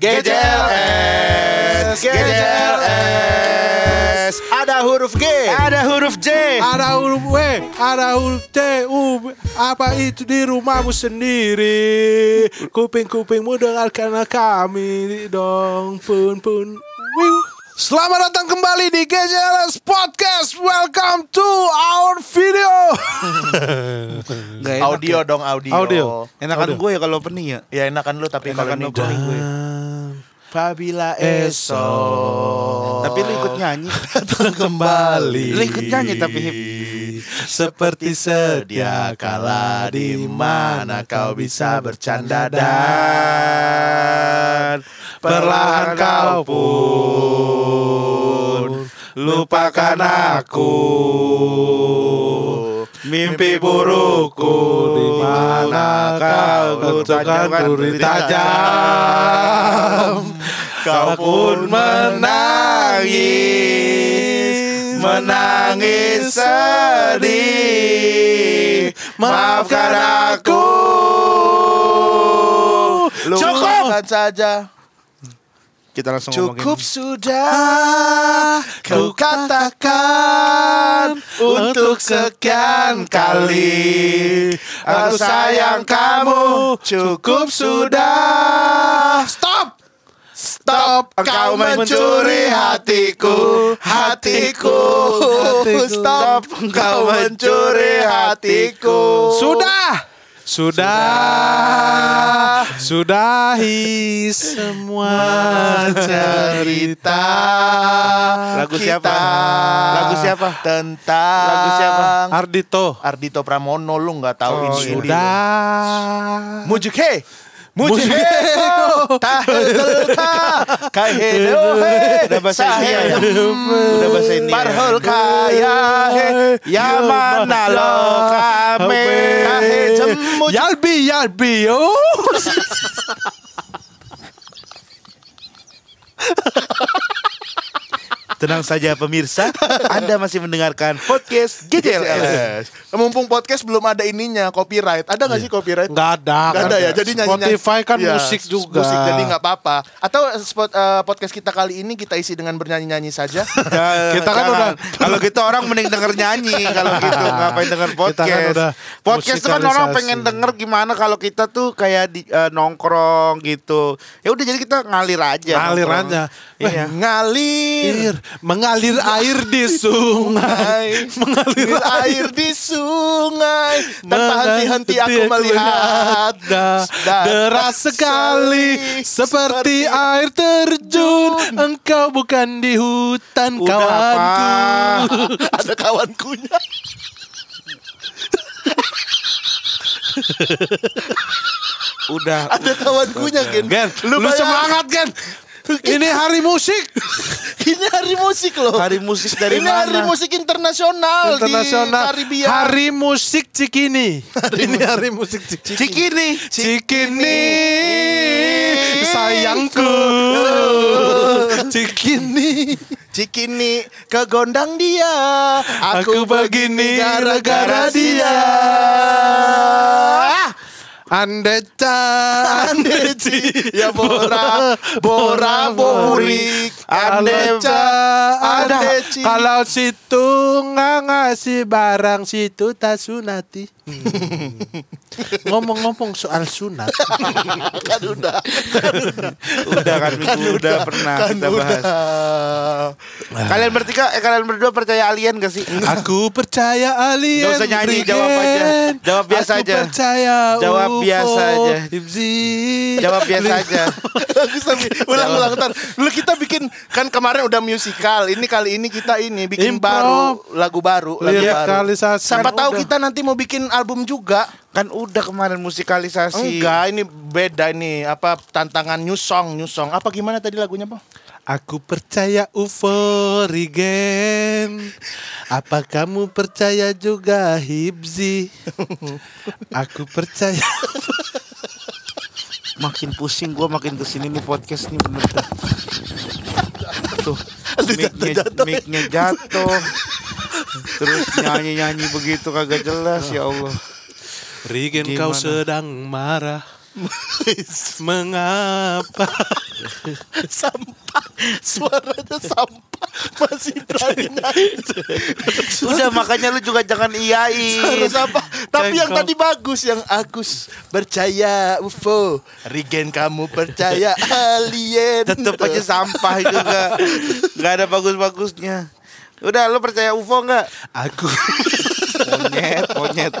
GJLS, GJLS. Ada huruf G, Ada huruf J. Ada huruf W, ada huruf T, U. Apa itu di rumahmu sendiri? Kuping-kupingmu dengarkan kami dong, pun pun. Selamat datang kembali di GJLS Podcast. Welcome to our video. Audio ya. dong audio. Audio. Enakan Audio. gue ya kalau opening ya. Ya enakan lu tapi kalau Enakan ini gue. Apabila Esok. Tapi lu ikut nyanyi. kembali. Lu ikut nyanyi tapi hip. Seperti sedia kala di mana kau bisa bercanda dan perlahan kau pun lupakan aku mimpi burukku di mana kau gunakan duri tajam kau pun menangis menangis sedih. Maafkan aku. Cukup. Lupakan saja. Kita langsung Cukup ngomongin. sudah Kau katakan Untuk sekian kali. Aku sayang kamu. Cukup sudah. Stop Stop Engkau mencuri hatiku. Hatiku. Stop Engkau mencuri hatiku. Sudah. Sudah. Sudahi semua cerita. Lagu siapa? Lagu siapa? Tentang Lagu siapa? Ardito Ardito Pramono lu nggak tahu Oh, ini Sudah. Mujuk he Mujuk Mujuk he Tahelka Kahedo he. Udah bahasa India ya? Udah bahasa India ya? Parhol kaya he. Yamana lo kame? Kahe jemu Yalbi Yalbi oh Tenang saja pemirsa, Anda masih mendengarkan podcast GJLS. Mumpung podcast belum ada ininya copyright. Ada nggak sih copyright? Nggak ada Nggak ada ya. Jadi nyanyi Spotify kan musik juga Musik jadi nggak apa-apa. Atau spot, eh, podcast kita kali ini kita isi dengan bernyanyi-nyanyi saja. Kita kan udah- kalau gitu orang mending denger nyanyi kalau gitu ngapain denger podcast. Kita kan udah podcast tuh kan orang pengen denger gimana kalau kita tuh kayak di, eh, nongkrong gitu. Ya udah jadi kita ngalir aja. Ngalir nongkrong. aja. Iya. Ngalir. Mengalir air di sungai. Mengalir air di sungai. Tanpa henti-henti aku melihat. Da- deras sekali. seperti air terjun. engkau bukan di hutan Udah, kawanku. Ada kawankunya. Udah. ada kawankunya Gen. Gen lu, bayangin. semangat Gen ini hari musik. Ini hari musik loh. Hari musik dari ini mana? hari musik internasional, internasional. Di Karibia. Hari musik Cikini. Ini hari musik Cikini. Cikini. Cikini. Sayangku. Cikini. Cikini ke gondang dia. Aku begini gara-gara dia. Andeca Andeci ya bora. Bora borik Andeca ada Kalau situ nggak ngasih barang situ tak sunati Ngomong-ngomong soal sunat kan udah Udah kan, minggu udah pernah kan kita bahas. udah Kalian bertiga, eh, kalian berdua percaya alien gak sih? Aku percaya alien Gak usah nyanyi, Brigade. jawab aja. Jawab biasa Aku aja. percaya Jawab UFO, biasa aja. Ibzi. Jawab biasa aja. Bagus tapi ulang ulang ntar. Dulu kita bikin kan kemarin udah musikal. Ini kali ini kita ini bikin Improv. baru lagu baru, lagu baru. Lirikalisasi. Siapa Kan tahu udah. kita nanti mau bikin album juga. Kan udah kemarin musikalisasi. Enggak, ini beda ini apa tantangan new song, new song. Apa gimana tadi lagunya, Bang? Aku percaya UFO Regen Apa kamu percaya juga Hibzi Aku percaya Makin pusing gue makin ke sini nih podcast nih bener dah. Tuh, mic-nya mic-nya jatuh. Terus nyanyi-nyanyi begitu kagak jelas ya Allah. Regen kau Gimana? sedang marah Mengapa sampah suaranya sampah masih berani Udah makanya lu juga jangan iyain. suara sampah tapi yang tadi bagus yang Agus percaya UFO Regen kamu percaya alien Tetep aja sampah juga. Gak ada bagus-bagusnya. Udah lu percaya UFO nggak? Aku Monyet, monyet.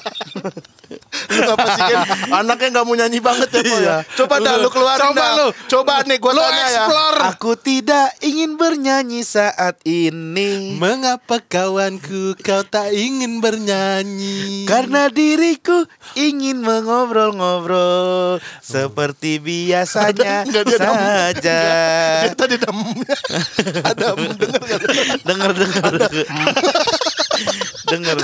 Lu apa sih kan anaknya nggak mau nyanyi banget ya ya? Iya. coba dah lu keluarin Coba dah. lu. coba nih gua Lu tanya ya explore Aku tidak ingin bernyanyi saat ini. Mengapa kawanku kau tak ingin bernyanyi Karena diriku ingin mengobrol-ngobrol seperti biasanya dem. saja. dia tadi ada denger nggak Dengar dengar. Dengar.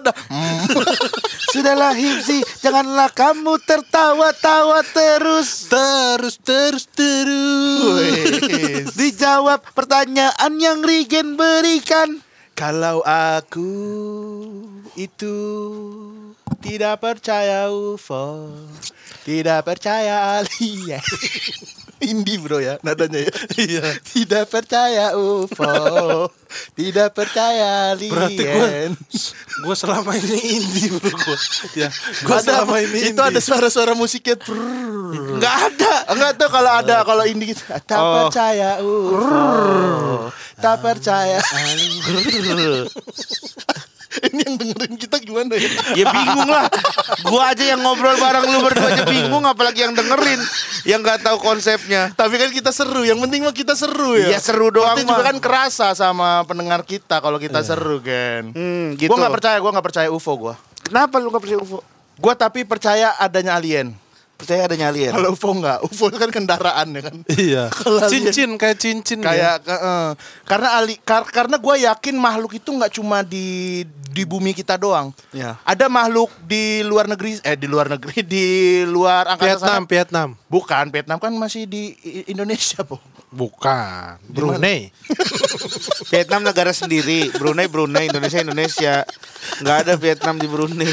dah Hmm. Sudahlah Himsi, janganlah kamu tertawa-tawa terus. Terus terus terus. Dijawab pertanyaan yang Rigen berikan. Kalau aku itu tidak percaya UFO, tidak percaya alien. Indie bro ya nadanya ya. Iya. Tidak percaya UFO, tidak percaya alien. Berarti gue Gue selama ini indie bro gue Ya Gue ada selama ini itu ada indie. suara-suara musiknya. Prrrr. Nggak ada. Enggak tuh kalau ada kalau indie gitu. Tak Oh. percaya UFO, tak percaya. Ini yang dengerin kita gimana ya? Ya bingung lah. Gua aja yang ngobrol bareng lu berdua aja bingung apalagi yang dengerin yang nggak tahu konsepnya. Tapi kan kita seru, yang penting mah kita seru ya. Iya, seru doang Berarti juga kan kerasa sama pendengar kita kalau kita seru kan. Hmm, gitu. Gua nggak percaya, gua nggak percaya UFO gua. Kenapa lu gak percaya UFO? Gua tapi percaya adanya alien. Percaya adanya alien? Kalau UFO nggak, UFO itu kan kendaraan ya kan. Iya Cincin kayak cincin ya. Kayak ke- eh, karena ali, kar- karena gua yakin makhluk itu nggak cuma di di bumi kita doang. Ya. Ada makhluk di luar negeri eh di luar negeri di luar angkasa Vietnam sana. Vietnam Bukan, Vietnam kan masih di Indonesia, Po. Bukan Brunei Vietnam negara sendiri, Brunei Brunei, Indonesia Indonesia. Nggak ada Vietnam di Brunei.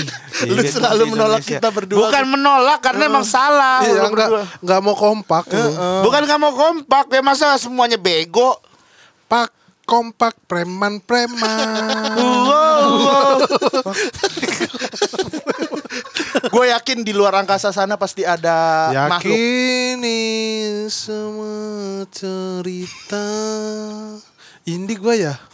Lu Vietnam selalu menolak Indonesia. kita berdua. Bukan menolak karena emang salah. Iya enggak. Enggak mau kompak lu Bukan nggak mau kompak ya masa semuanya bego. Pak kompak preman-preman Gue yakin di luar angkasa sana pasti ada makhluk. Yakini semua cerita Ini gue ya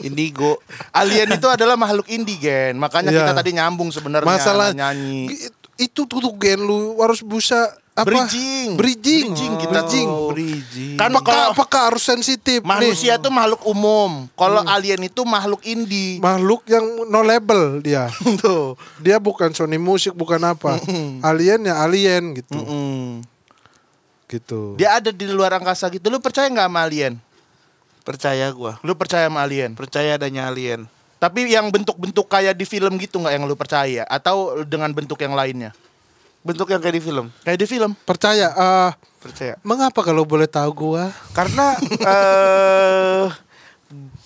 Indigo. Alien itu adalah makhluk indigen. Makanya Iya. kita tadi nyambung sebenarnya Masalah nyanyi. It- Itu tuh tuh gen lu harus bisa apa? Bridging. Bridging Bridging kita Bridging. tuh. Bridging. Kan Peka, kalau peka harus sensitif manusia nih. tuh makhluk umum. Kalau alien itu makhluk indi. Makhluk yang no label dia Tuh. Dia bukan Sony Music bukan apa Alien ya alien gitu Mm. Gitu Dia ada di luar angkasa gitu. Lu percaya nggak sama alien? Percaya gua. Lu percaya sama alien? Percaya adanya alien. Tapi yang bentuk-bentuk kayak di film gitu nggak yang lu percaya? Atau dengan bentuk yang lainnya? Bentuk yang kayak di film. Kayak di film. Percaya eh Percaya. Mengapa kalau boleh tahu gua Karena eh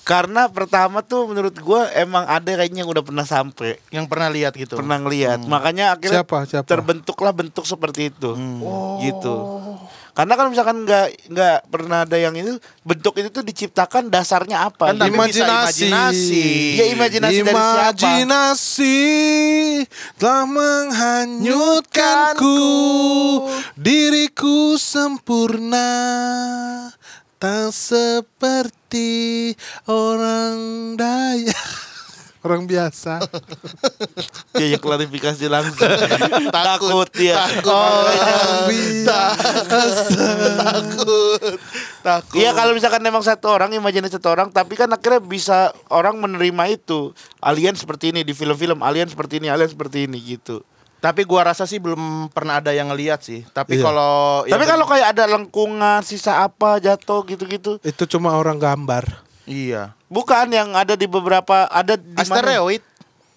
karena pertama tuh menurut gua emang ada kayaknya yang udah pernah sampai, Yang pernah lihat gitu. pernah ngeliat. Makanya akhirnya Siapa siapa terbentuklah bentuk seperti itu. Gitu. Karena kan misalkan nggak nggak pernah ada yang itu bentuk itu tuh diciptakan dasarnya apa? Kan bisa imajinasi. Ya, imajinasi dari siapa? Imajinasi telah menghanyutkanku Diriku sempurna Tak seperti orang daya Orang biasa Ya, ya klarifikasi langsung. takut ya. Takut. Oh, Orang biasa takut. Takut. Iya kalau misalkan memang satu orang imajinasi satu orang tapi kan akhirnya bisa orang menerima itu alien seperti ini di film-film alien seperti ini alien seperti ini gitu. Tapi gua rasa sih belum pernah ada yang ngeliat sih. Tapi Iya. kalau tapi ya kalau kayak ada lengkungan sisa apa jatuh gitu-gitu Itu cuma orang gambar iya. bukan yang ada di beberapa ada di mana? Asteroid.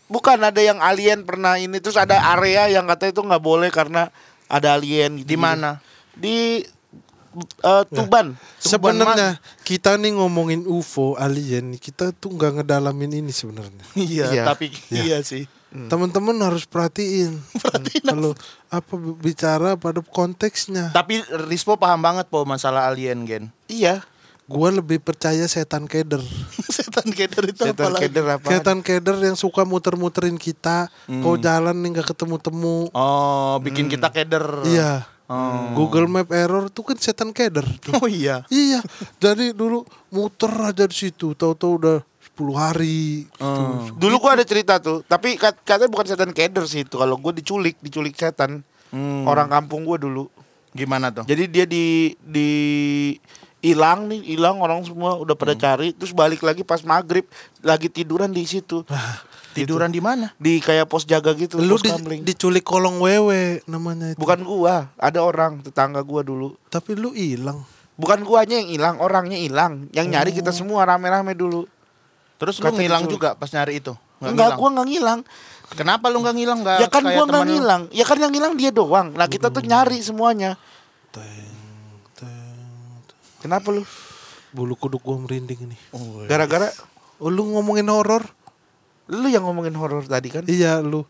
Bukan ada yang alien pernah ini terus ada area yang katanya itu nggak boleh karena ada alien gitu. Di mana? Di eh, Tuban. Sebenarnya kita nih ngomongin UFO alien kita tuh nggak ngedalamin ini sebenarnya. Iya, Iya. tapi iya sih. teman-teman harus perhatiin. Kalau apa bicara pada konteksnya. Tapi Rispo paham banget po masalah alien gen. Iya. Gua lebih percaya setan keder. Setan keder itu apa Setan lagi? keder apa? Setan keder yang suka muter-muterin kita. Kau jalan nih nggak ketemu-temu. Oh, bikin kita keder. Iya. Oh. Google Map error tuh kan setan keder. tuh. Oh iya. iya. Jadi dulu muter aja di situ. Tahu-tahu udah 10 hari. Oh. Dulu gua ada cerita tuh, tapi kat- katanya bukan setan keder sih itu. Kalau gua diculik, diculik setan. Hmm. Orang kampung gua dulu. Gimana tuh? Jadi dia di di hilang nih, hilang orang semua udah pada cari, terus balik lagi pas maghrib lagi tiduran di situ. Tiduran di mana? Di kayak pos jaga gitu, Lu di, kamling. diculik kolong wewe namanya itu. Bukan gua, ada orang tetangga gua dulu. Tapi lu hilang. Bukan guanya yang hilang, orangnya hilang. Yang nyari kita semua rame-rame dulu. Terus lu Kata ngilang diculik. juga pas nyari itu? Nggak Enggak, ngilang? gua nggak ngilang. Kenapa lu nggak ngilang? Nggak Ya kan gua nggak lu? ngilang. Ya kan yang ngilang dia doang. Nah, kita tuh nyari semuanya. Kenapa lu? Bulu kuduk gua merinding nih. Gara-gara Oh, lu ngomongin horor? lu yang ngomongin horor tadi kan? Iya, lu.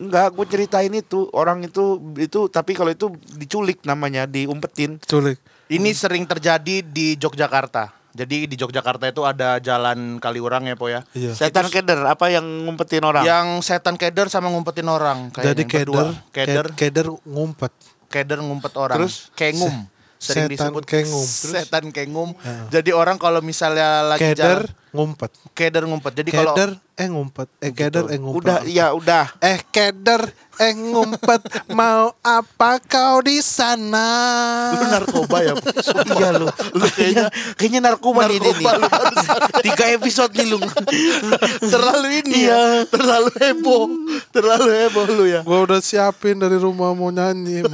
Enggak, gue ceritain itu orang itu itu tapi kalau itu diculik namanya, diumpetin. Culik. Ini sering terjadi di Yogyakarta. Jadi di Yogyakarta itu ada jalan Kaliurang ya, Po ya. Iya. Setan keder apa yang ngumpetin orang? Yang setan keder sama ngumpetin orang. Jadi kayaknya, berdua. keder, keder, ked- keder ngumpet. keder ngumpet orang. Terus? kengum. Sering setan disebut kengum. Setan kengum. Jadi orang kalau misalnya lagi Keder jalan ngumpet. keder ngumpet. Jadi kalau Keder eh ngumpet. Eh keder eh ngumpet. udah iya udah. Eh keder eh ngumpet mau apa kau di sana? lu narkoba ya. iya lu. Lu kayaknya kayaknya narkoba, nih ini. Narkoba lu Tiga episode nih lu. terlalu ini Iya. ya. Terlalu heboh. Terlalu heboh lu ya. Gua udah siapin dari rumah mau nyanyi.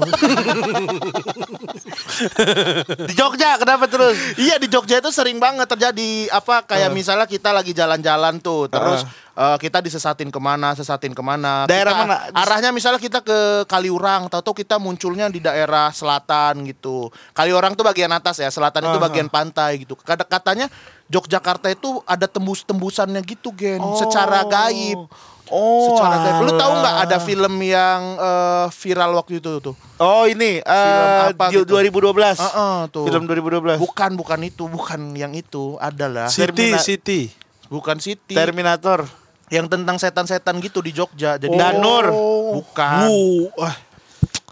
Di Jogja kenapa terus? Iya di Jogja itu sering banget terjadi apa kayak misalnya kita lagi jalan-jalan tuh terus eh, kita disesatin ke mana sesatin ke mana Daerah Kita- mana? arahnya misalnya kita ke Kaliurang tahu-tahu kita munculnya di daerah selatan gitu. Kaliurang tuh bagian atas ya selatan itu bagian pantai gitu. Kata katanya Yogyakarta itu ada tembus-tembusannya gitu gen secara gaib Oh. secara gaib lu tahu nggak ada film yang eh, viral waktu itu tuh Oh ini eh Film apa di- gitu? 2012. Heeh, tuh Film 2012. bukan bukan itu bukan yang itu adalah City, Termina- City. bukan City Terminator. yang tentang setan-setan gitu di Jogja. Jadi Danur. Bukan. Uh, ah,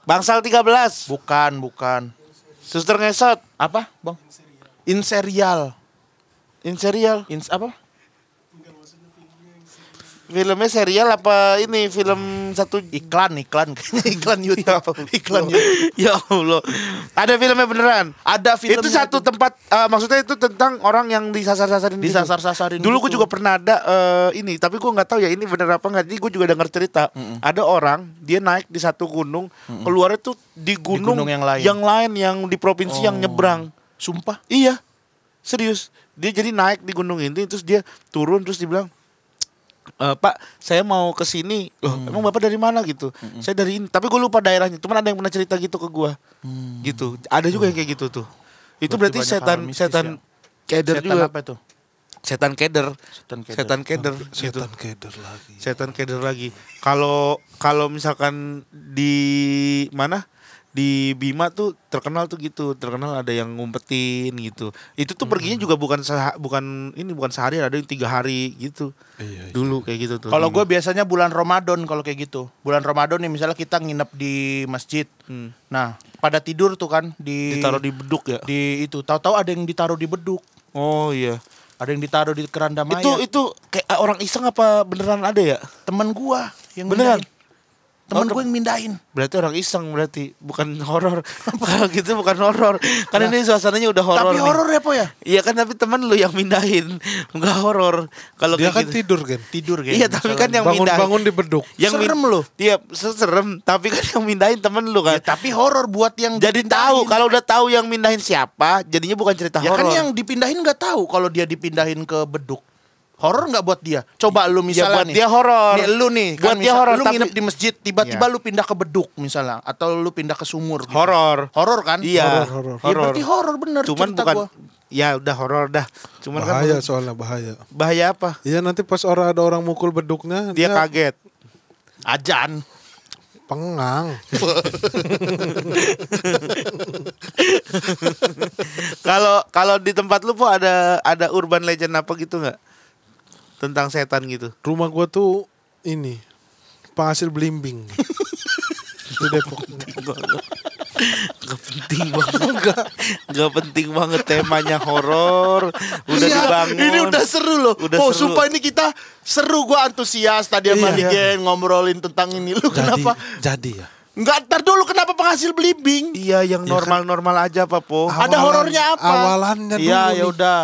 Bangsal 13. Bukan, bukan. Suster ngesot. Apa, Bang? In serial. In serial. In apa? Filmnya serial apa ini film satu Iklan, iklan. iklan YouTube. iklan YouTube. ya Allah. Ada filmnya beneran. Ada filmnya itu satu itu. tempat eh, maksudnya itu tentang orang yang disasar-sasarin gitu. Disasar-sasarin Dulu gue juga pernah ada eh, ini, tapi gue nggak tahu ya ini bener apa nggak. Jadi gue juga dengar cerita. Ada orang dia naik di satu gunung, keluarnya tuh di gunung, gunung yang lain. yang lain yang di provinsi yang Oh. nyebrang. Sumpah. Iya, serius. Dia jadi naik di gunung ini, terus dia turun, terus dibilang, "Eh, Pak, saya mau ke sini. Loh, Hmm. emang bapak dari mana gitu? Saya dari ini. Tapi gue lupa daerahnya. Cuman ada yang pernah cerita gitu ke gue. Gitu. Ada juga yang kayak gitu tuh. Itu Hmm. Berarti berarti, setan setan ya. keder Setan juga. apa itu? Setan keder. Setan keder. Setan keder. gitu. setan keder lagi. Setan keder lagi. Kalau kalau misalkan di mana? Di Bima tuh terkenal tuh gitu, terkenal ada yang ngumpetin gitu. Itu tuh perginya juga bukan seha- bukan ini bukan sehari, ada yang tiga hari gitu. Iya, iya. Dulu kayak gitu tuh. Kalau gue biasanya bulan Ramadan kalau kayak gitu. Bulan Ramadan nih misalnya kita nginep di masjid. Hmm. Nah, pada tidur tuh kan di ditaruh di beduk ya. di itu. Tahu-tahu ada yang ditaruh di beduk. Oh iya. Ada yang ditaruh di keranda mayat. Itu itu kayak orang iseng apa beneran ada ya? temen gua yang Beneran? mindahin. Temen Oh, gua yang mindahin. Berarti orang iseng berarti bukan horor. Kalau gitu bukan horor. Kan ini suasananya udah horor. Tapi horor ya po ya? Iya kan tapi temen lu yang mindahin. Enggak horor. Kalau Dia kayak kan gitu. tidur kan. Tidur kayak Iya tapi kan yang mindahin. Bangun-bangun di beduk. yang Serem min- loh. Iya, serem. Tapi kan yang mindahin temen lu Ya, kan. tapi horor buat yang Jadi tahu kalau udah tahu yang mindahin siapa, jadinya bukan cerita Ya horor. kan yang dipindahin nggak tahu kalau dia dipindahin ke beduk. Horor nggak buat dia? Coba lu misalnya Ya, buat nih. dia horor. Nih, lu nih, Buat kan dia horor, Lu tapi- nginep di masjid, tiba-tiba Iya. lu pindah ke beduk misalnya, atau lu pindah ke sumur. Gitu. horor. Horor kan? Iya, Horor, horor. Ya, berarti horor bener Cuman cerita bukan gua. ya udah horor dah. Cuman Bahaya kan soalnya bahaya. bahaya apa? Iya nanti pas orang ada orang mukul beduknya Dia kaget. Ajan. Pengang. Kalau kalau di tempat lu po ada ada urban legend apa gitu nggak? Tentang setan gitu. Rumah gua tuh ini penghasil belimbing. Itu Depok. Gak penting banget. Gak penting banget temanya horor. Udah Iya, dibangun. Ini udah seru loh. Udah oh, seru. sumpah ini kita seru gua antusias tadi sama Iya. Nigen ngobrolin tentang ini. Lu Jadi, kenapa? jadi ya. Enggak, ntar dulu kenapa penghasil belimbing? Iya yang normal-normal aja apa po? Ada horornya apa? Awalannya dulu Iya, nih. ya udah.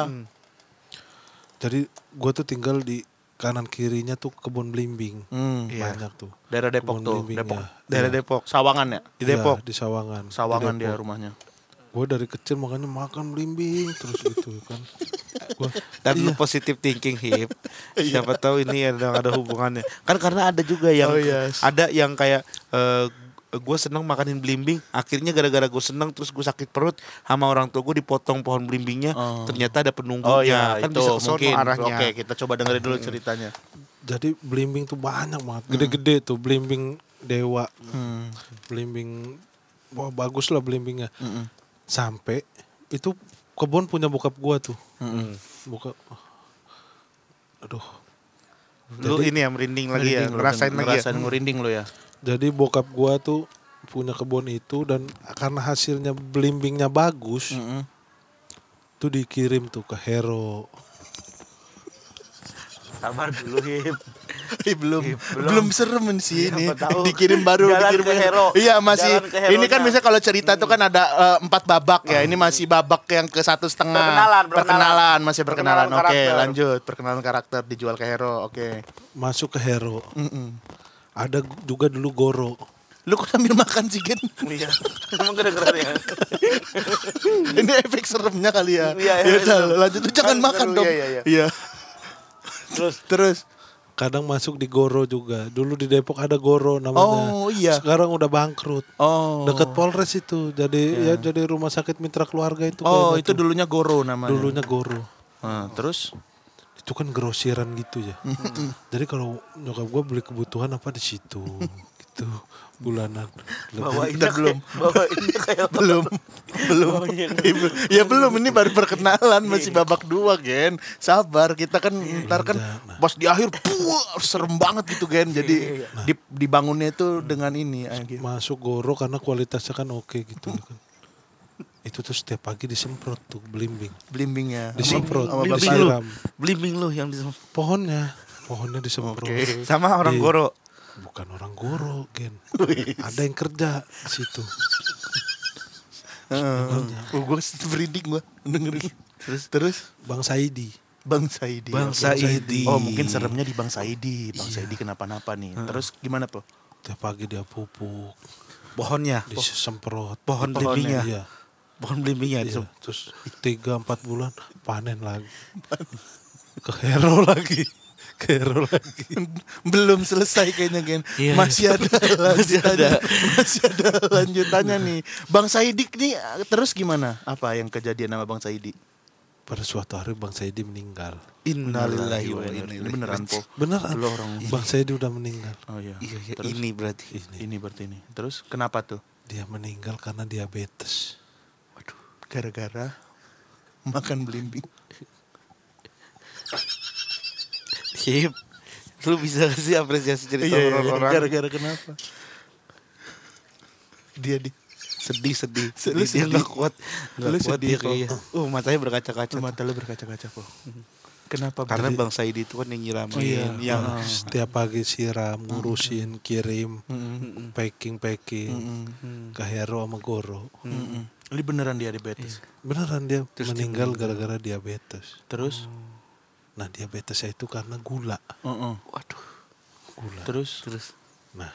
Jadi gua tuh tinggal di kanan kirinya tuh kebun belimbing. Hmm. Iya. Banyak tuh. Daerah Depok Kebun tuh, Depok. ya. Daerah Iya. Depok. Sawangan ya? Di Iya, Depok. di Sawangan. Sawangan di dia rumahnya. Gue dari kecil makanya makan belimbing terus gitu kan. Gua Dan lu iya. positif thinking hip. Siapa tahu ini ada ada hubungannya. Kan karena ada juga yang Oh, yes. ada yang kayak gue seneng makanin belimbing akhirnya gara-gara gue seneng terus gue sakit perut sama orang tua gue dipotong pohon belimbingnya Oh. ternyata ada penunggunya Oh iya, kan itu bisa ke mungkin. arahnya Oke, kita coba dengerin dulu ceritanya. jadi belimbing tuh banyak banget. Hmm. Gede-gede tuh belimbing dewa. Hmm. Belimbing wah bagus lah belimbingnya. Mm-mm. Sampai itu kebun punya bokap gua tuh. Mm-mm. Bokap Aduh. lu ini ya merinding lagi ya Merinding lu, ngerasain lagi ya ngerasain ngerinding lu ya. Jadi bokap gua tuh punya kebun itu dan karena hasilnya belimbingnya bagus, Mm-mm. tuh dikirim tuh ke Hero. sabar dulu hip Eh, belum, belum serem sih ini. Siapa tahu. Dikirim baru, Jalan dikirim ke Hero. Iya masih. Jalan ke Hero-nya. Ini kan biasanya kalau cerita tuh kan ada eh, empat babak ya. Ini masih babak yang ke satu setengah. Perkenalan, perkenalan. masih perkenalan. Perkenalan Oke, karakter. lanjut. Perkenalan karakter dijual ke Hero. Oke. Masuk ke Hero. Mm-mm. Ada juga dulu Goro. Lu kok sambil makan sih Gen? iya emang kedengeran ya Ini efek seremnya kali ya. Iya, ya udah, serem. lanjut lu jangan Kan makan dong. iya, iya, Iya. terus Terus. Kadang masuk di Goro juga. Dulu di Depok ada Goro namanya. Oh, iya. Sekarang udah bangkrut. Oh. Dekat Polres itu. Jadi ya jadi rumah sakit mitra keluarga itu. Oh, itu tuh. dulunya Goro namanya. dulunya Goro. Nah, terus? Itu kan grosiran gitu ya. Jadi kalau nyokap gua beli kebutuhan apa di situ gitu. Bulanan. Lebih- bawainnya belum. kayak- bawainnya kayak belum. Belum. Ya belum. Ini baru perkenalan masih babak dua gen. Sabar kita kan ntar kan Nah. pas di akhir puh, serem banget gitu gen. Jadi di, dibangunnya itu dengan ini masuk Goro karena kualitasnya kan oke gitu kan. Itu tuh setiap pagi disemprot tuh belimbing. blimbingnya Disemprot, sama lu disiram. blimbing lu yang di Pohonnya, pohonnya disemprot. Oke. sama orang Di- Goro Bukan orang Goro, Gen. Ada yang kerja di situ. oh, gue beridik gue dengerin terus terus Bang Saidi. Bang Saidi Bang. Saidi. oh mungkin seremnya di Bang Saidi Bang Saidi kenapa-napa nih terus gimana po Tiap pagi dia pupuk, pohonnya disemprot. pohon Pohonnya. blimbingnya Iya. Pohon blimbingnya Iya. itu Terus tiga empat bulan panen lagi. Ke hero lagi. Ke hero lagi. belum selesai kayaknya Gen Iya, masih ada Masih ada. masih ada lanjutannya nih Bang Saidik nih terus gimana apa yang kejadian sama Bang Saidi Pada suatu hari Bang Saidi meninggal. Innalillahi wa inna ini ilaihi beneran po Beneran. Lu orang Bang Saidi udah meninggal. oh iya Iya, iya, Terus? ini berarti. ini berarti ini terus kenapa tuh Dia meninggal karena diabetes. Gara-gara makan belimbing Hip. Lu bisa sih apresiasi cerita Iya, iya, horor iya. orang. gara-gara kenapa dia di Sedih sedih. Lu sedih. Dia sedih. nggak kuat. Nggak Lu kuat sedih dia kok. kayak. Uh matanya berkaca-kaca. mata lu berkaca-kaca po kenapa Karena Bang? Bang Saidi itu kan yang nyiramin. Oh, iya. Yang Ah. Setiap pagi siram, ngurusin, kirim, Mm-mm. packing packing Mm-mm. ke Hero sama Goro. Mm-mm. Ini beneran dia diabetes Beneran dia Terus meninggal gara-gara diabetes. terus Nah diabetesnya itu karena gula. Heeh. Waduh. Gula. terus Terus. Nah,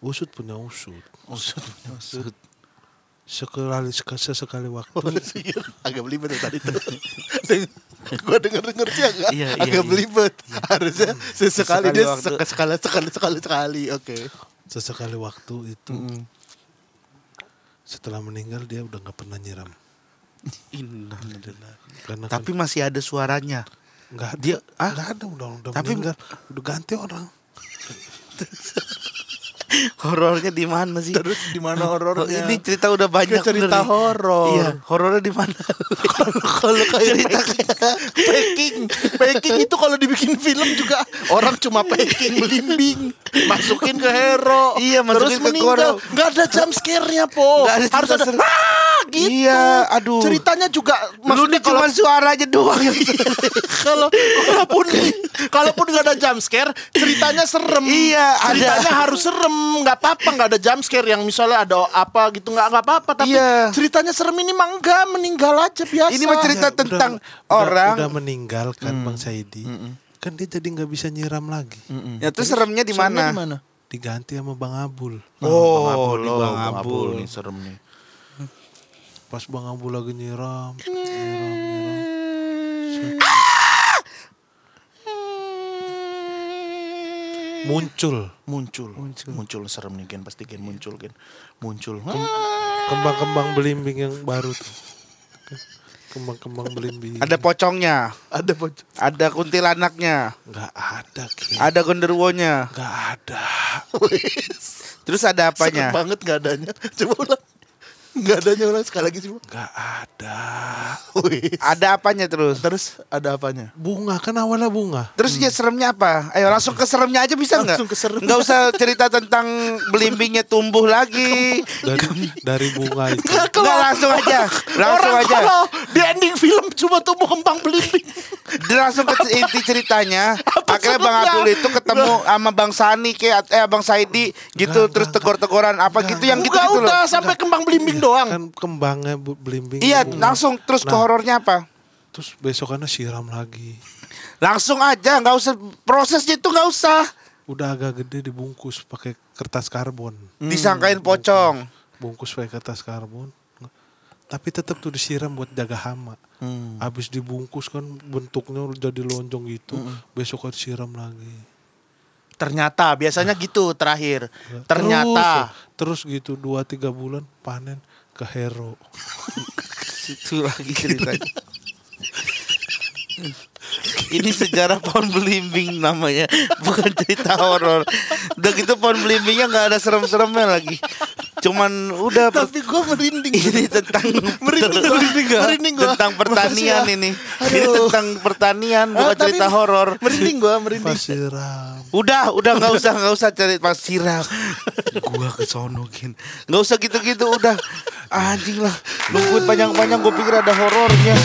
usut punya usut. usut usut Sekali sesekali waktu agak belibet tadi tuh gue denger denger sih agak Iya, iya, agak iya. belibet harusnya sesekali Sesekali dia waktu. sek- sekali sekali sekali sekali oke sesekali waktu itu Mm. Setelah meninggal dia udah nggak pernah nyiram. Innalillahi. Karena Tapi masih ada suaranya. nggak dia- dia ah? nggak ada udah udah Tapi- meninggal udah ganti orang Horornya di mana sih? Terus di mana horornya? Ini cerita udah banyak Ke cerita horor. Iya, horornya di mana? kalau kayak packing, packing itu kalau dibikin film juga orang cuma packing belimbing, masukin ke hero, Iya, terus masukin ke meninggal. koro. Nggak ada jump scare-nya po, ada harus cerita ada ah gitu. Iya, aduh. Ceritanya juga maksudnya cuma kalau suaranya doang yang kalau kalaupun kalaupun nggak ada jump scare, ceritanya serem. Iya, ada. ceritanya harus serem, nggak apa-apa nggak ada jump scare yang misalnya ada apa gitu nggak nggak apa-apa. Tapi Iya. ceritanya serem ini mah enggak meninggal aja biasa. Ini mah cerita Ya, tentang udah, orang. udah, udah meninggal kan Bang Saidi. Kan dia jadi nggak bisa nyiram lagi. Ya terus seremnya di mana? di mana? Diganti sama Bang Abul. Oh, Bang Abul, loh, Bang Bang Abul. nih serem nih. Pas Bang Abul lagi nyiram. Muncul Muncul, muncul, serem nih Gen pasti Gen muncul Gen muncul. kembang-kembang belimbing yang baru tuh. Kembang-kembang belimbing. Ada pocongnya, Ada pocong. ada kuntilanaknya, Nggak ada, Ki. ada genderuwonya. Nggak ada. Terus ada Serem apanya? banget nggak adanya. Coba ulang. Nggak adanya ulang sekali lagi sih. Bang. Nggak ada. Wih. Ada apanya terus? Terus ada apanya? Bunga kan awalnya bunga. Terus ya seremnya apa? Ayo langsung ke seremnya aja bisa nggak? Langsung ke serem. Nggak usah cerita tentang belimbingnya tumbuh lagi. Dari dari bunga itu. Nggak langsung aja, langsung Orang aja. kalau di ending film cuma tumbuh kembang belimbing. Dia langsung ke inti ceritanya. Akhirnya Bang? Abdul itu ketemu sama Bang Sani kayak eh Bang Saidi gitu Nggak, terus tegor-tegoran apa gitu yang gitu gitu loh. udah sampai kembang belimbing doang. Kan kembangnya belimbing. Iya, langsung terus ke Nah. horornya apa? Terus besokannya siram lagi. Langsung aja, nggak usah prosesnya itu nggak usah. Udah agak gede dibungkus pakai kertas karbon. Disangkain pocong. Bungkus pakai kertas karbon. Tapi tetap tuh disiram buat jaga hama. Hmm. Habis dibungkus kan bentuknya jadi lonjong gitu. Besok kan siram lagi. Ternyata biasanya gitu terakhir. Ternyata Terus, terus gitu dua tiga bulan panen ke hero. Itu lagi ceritanya. Ini sejarah pohon belimbing namanya, bukan cerita horor. Udah gitu pohon belimbingnya nggak ada serem-seremnya lagi. Cuman udah tapi gue merinding. ini tentang merinding, merinding, gua. merinding gua. tentang pertanian ini. Ini tentang pertanian Ah, bukan cerita horor. Merinding gue, merinding. Udah, udah nggak usah nggak usah cari pas siram. Gua ke sono gin. Nggak usah gitu-gitu udah. Anjing lah. Nungguin panjang-panjang gue pikir ada horornya.